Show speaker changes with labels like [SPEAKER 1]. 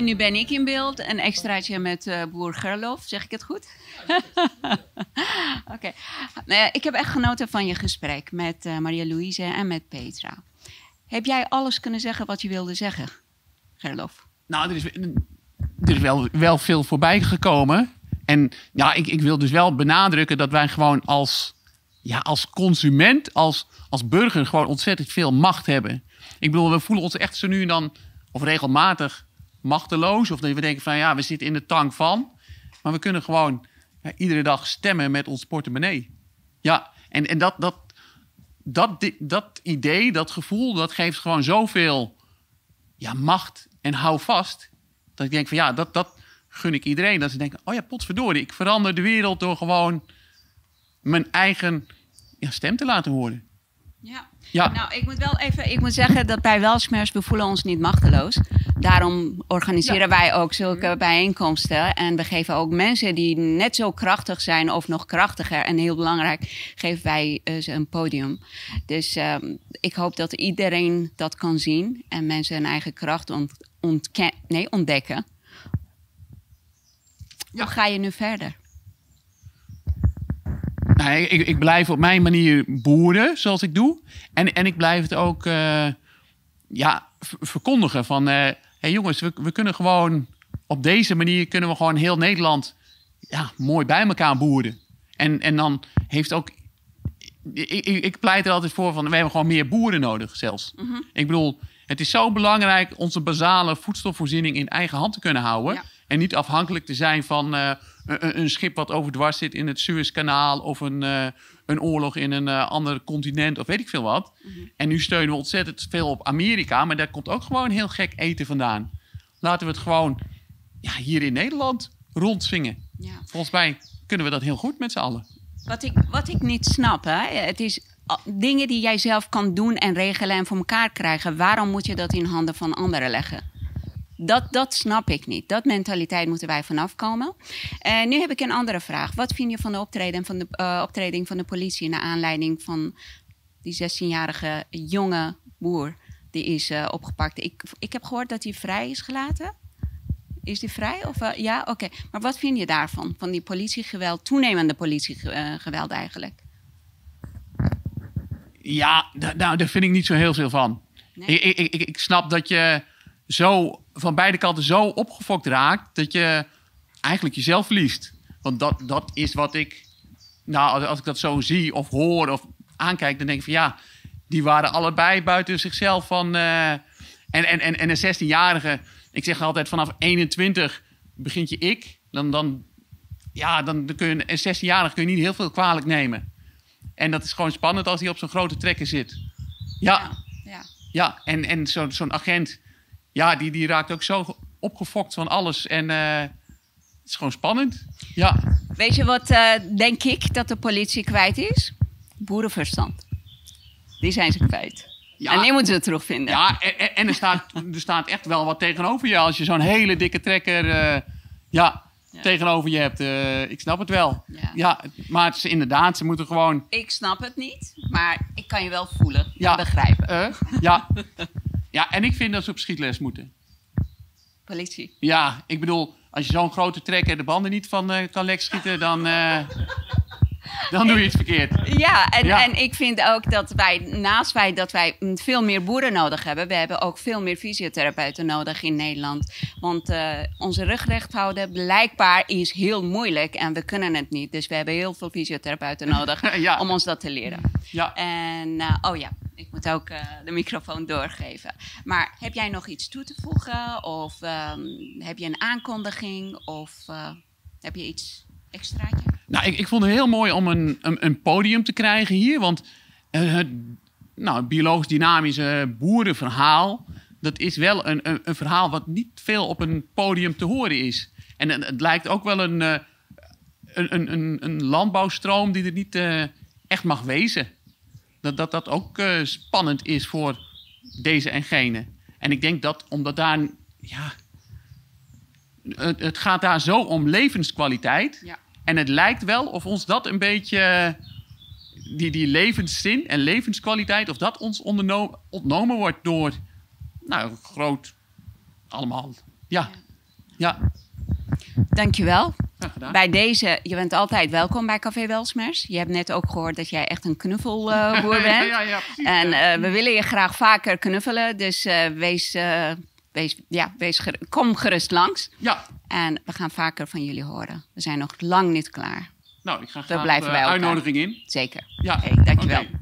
[SPEAKER 1] En nu ben ik in beeld. Een extraatje met uh, boer Gerlof. Zeg ik het goed? Oké. Nou ik heb echt genoten van je gesprek met uh, Maria-Louise en met Petra. Heb jij alles kunnen zeggen wat je wilde zeggen, Gerlof?
[SPEAKER 2] Nou, er is, er is wel, wel veel voorbij gekomen. En ja, ik, ik wil dus wel benadrukken dat wij gewoon als, ja, als consument, als, als burger, gewoon ontzettend veel macht hebben. Ik bedoel, we voelen ons echt zo nu en dan, of regelmatig, machteloos. Of dat we denken van ja, we zitten in de tank van. Maar we kunnen gewoon iedere dag stemmen met ons portemonnee. Ja, en, en dat, dat, dat, dat idee, dat gevoel, dat geeft gewoon zoveel ja, macht en hou vast. Dat ik denk van ja, dat, dat gun ik iedereen. Dat ze denken, oh ja, potverdorie, ik verander de wereld door gewoon mijn eigen ja, stem te laten horen.
[SPEAKER 1] Ja. ja. Nou, ik moet wel even ik moet zeggen dat bij Welsmers, we voelen ons niet machteloos. Daarom organiseren wij ook zulke bijeenkomsten. En we geven ook mensen die net zo krachtig zijn of nog krachtiger. En heel belangrijk, geven wij uh, ze een podium. Dus uh, ik hoop dat iedereen dat kan zien. En mensen hun eigen kracht ont nee, ontdekken. Hoe ga je nu verder?
[SPEAKER 2] Nou, ik, ik, blijf op mijn manier boeren, zoals ik doe. En, en ik blijf het ook uh, ja, verkondigen van... Uh, hey jongens, we, we kunnen gewoon... Op deze manier kunnen we gewoon heel Nederland ja, mooi bij elkaar boeren. En, en dan heeft ook... Ik, ik, ik pleit er altijd voor van... We hebben gewoon meer boeren nodig zelfs. Mm -hmm. Ik bedoel, het is zo belangrijk... onze basale voedselvoorziening in eigen hand te kunnen houden... Ja. En niet afhankelijk te zijn van uh, een, een, schip wat overdwars zit in het Suezkanaal of een, uh, een oorlog in een uh, ander continent of weet ik veel wat. Mm -hmm. En nu steunen we ontzettend veel op Amerika, maar daar komt ook gewoon heel gek eten vandaan. Laten we het gewoon ja, hier in Nederland rondzwingen. Ja. Volgens mij kunnen we dat heel goed met z'n allen.
[SPEAKER 1] Wat ik, wat ik niet snap, hè? het is dingen die jij zelf kan doen en regelen en voor elkaar krijgen. Waarom moet je dat in handen van anderen leggen? Dat, dat snap ik niet. Dat mentaliteit moeten wij vanaf komen. En nu heb ik een andere vraag. Wat vind je van de optreden van de, uh, optreding van de politie naar aanleiding van die 16-jarige jonge boer die is uh, opgepakt? Ik, ik heb gehoord dat hij vrij is gelaten. Is die vrij? Of, uh, ja, oké. Okay. Maar wat vind je daarvan? Van die politiegeweld, toenemende politiegeweld eigenlijk?
[SPEAKER 2] Ja, nou, daar vind ik niet zo heel veel van. Nee? Ik, ik, ik, ik snap dat je zo van beide kanten zo opgefokt raakt dat je eigenlijk jezelf verliest. Want dat, dat is wat ik, nou, als ik dat zo zie of hoor of aankijk, dan denk ik van ja, die waren allebei buiten zichzelf van. Uh, en, en, en, en een 16-jarige, ik zeg altijd vanaf 21 begint je ik, dan, dan, ja, dan, kun je een 16-jarige kun je niet heel veel kwalijk nemen. En dat is gewoon spannend als hij op zo'n grote trekker zit. Ja, ja, ja. ja en, en zo'n zo'n agent ja, die, die raakt ook zo opgefokt van alles. En uh, het is gewoon spannend. Ja.
[SPEAKER 1] Weet je wat, uh, denk ik, dat de politie kwijt is? Boerenverstand. Die zijn ze kwijt. Ja, en die moeten ze terugvinden.
[SPEAKER 2] Ja, en, en, er, staat, er staat echt wel wat tegenover je. Als je zo'n hele dikke trekker uh, ja, ja, tegenover je hebt. ik snap het wel. Ja. ja. maar het is inderdaad, ze moeten gewoon...
[SPEAKER 1] Ik snap het niet, maar ik kan je wel voelen ja. begrijpen.
[SPEAKER 2] ja, Ja, en ik vind dat ze op schietles moeten.
[SPEAKER 1] Politie.
[SPEAKER 2] Ja, ik bedoel, als je zo'n grote trekker de banden niet van uh, kan lek schieten, dan, uh, dan doe je iets verkeerd.
[SPEAKER 1] Ja en, ja. en ik vind ook dat wij, naast wij dat wij veel meer boeren nodig hebben, we hebben ook veel meer fysiotherapeuten nodig in Nederland. Want uh, onze rug recht houden blijkbaar is heel moeilijk en we kunnen het niet. Dus we hebben heel veel fysiotherapeuten nodig ja. om ons dat te leren. Ja. En, oh ja, ik moet ook uh, de microfoon doorgeven. Maar heb jij nog iets toe te voegen? Of um, heb je een aankondiging? Of uh, heb je iets extraatje?
[SPEAKER 2] Nou, ik, ik, vond het heel mooi om een, een, een podium te krijgen hier. Want uh, het nou, biologisch dynamische boerenverhaal... dat is wel een, een, een, verhaal wat niet veel op een podium te horen is. En het, het lijkt ook wel een, een, een, een, landbouwstroom die er niet echt mag wezen dat dat, dat ook uh, spannend is voor deze en gene. En ik denk dat omdat daar, ja, het, het gaat daar zo om levenskwaliteit. Ja. En het lijkt wel of ons dat een beetje, die, die levenszin en levenskwaliteit, of dat ons ontnomen wordt door, nou, groot, allemaal, ja. ja. Ja,
[SPEAKER 1] Dankjewel.
[SPEAKER 2] Gedaan.
[SPEAKER 1] Bij deze, je bent altijd welkom bij Café Welsmers. Je hebt net ook gehoord dat jij echt een knuffelboer bent.
[SPEAKER 2] ja, ja, precies.
[SPEAKER 1] En
[SPEAKER 2] ja.
[SPEAKER 1] eh, we willen je graag vaker knuffelen. Dus eh, wees, eh, wees, ja, wees ger- kom gerust langs.
[SPEAKER 2] ja,
[SPEAKER 1] En we gaan vaker van jullie horen. We zijn nog lang niet klaar.
[SPEAKER 2] nou, ik ga graag
[SPEAKER 1] blijven
[SPEAKER 2] de
[SPEAKER 1] bij elkaar.
[SPEAKER 2] uitnodiging in.
[SPEAKER 1] Zeker.
[SPEAKER 2] Ja,
[SPEAKER 1] Hey, dankjewel.
[SPEAKER 2] oké.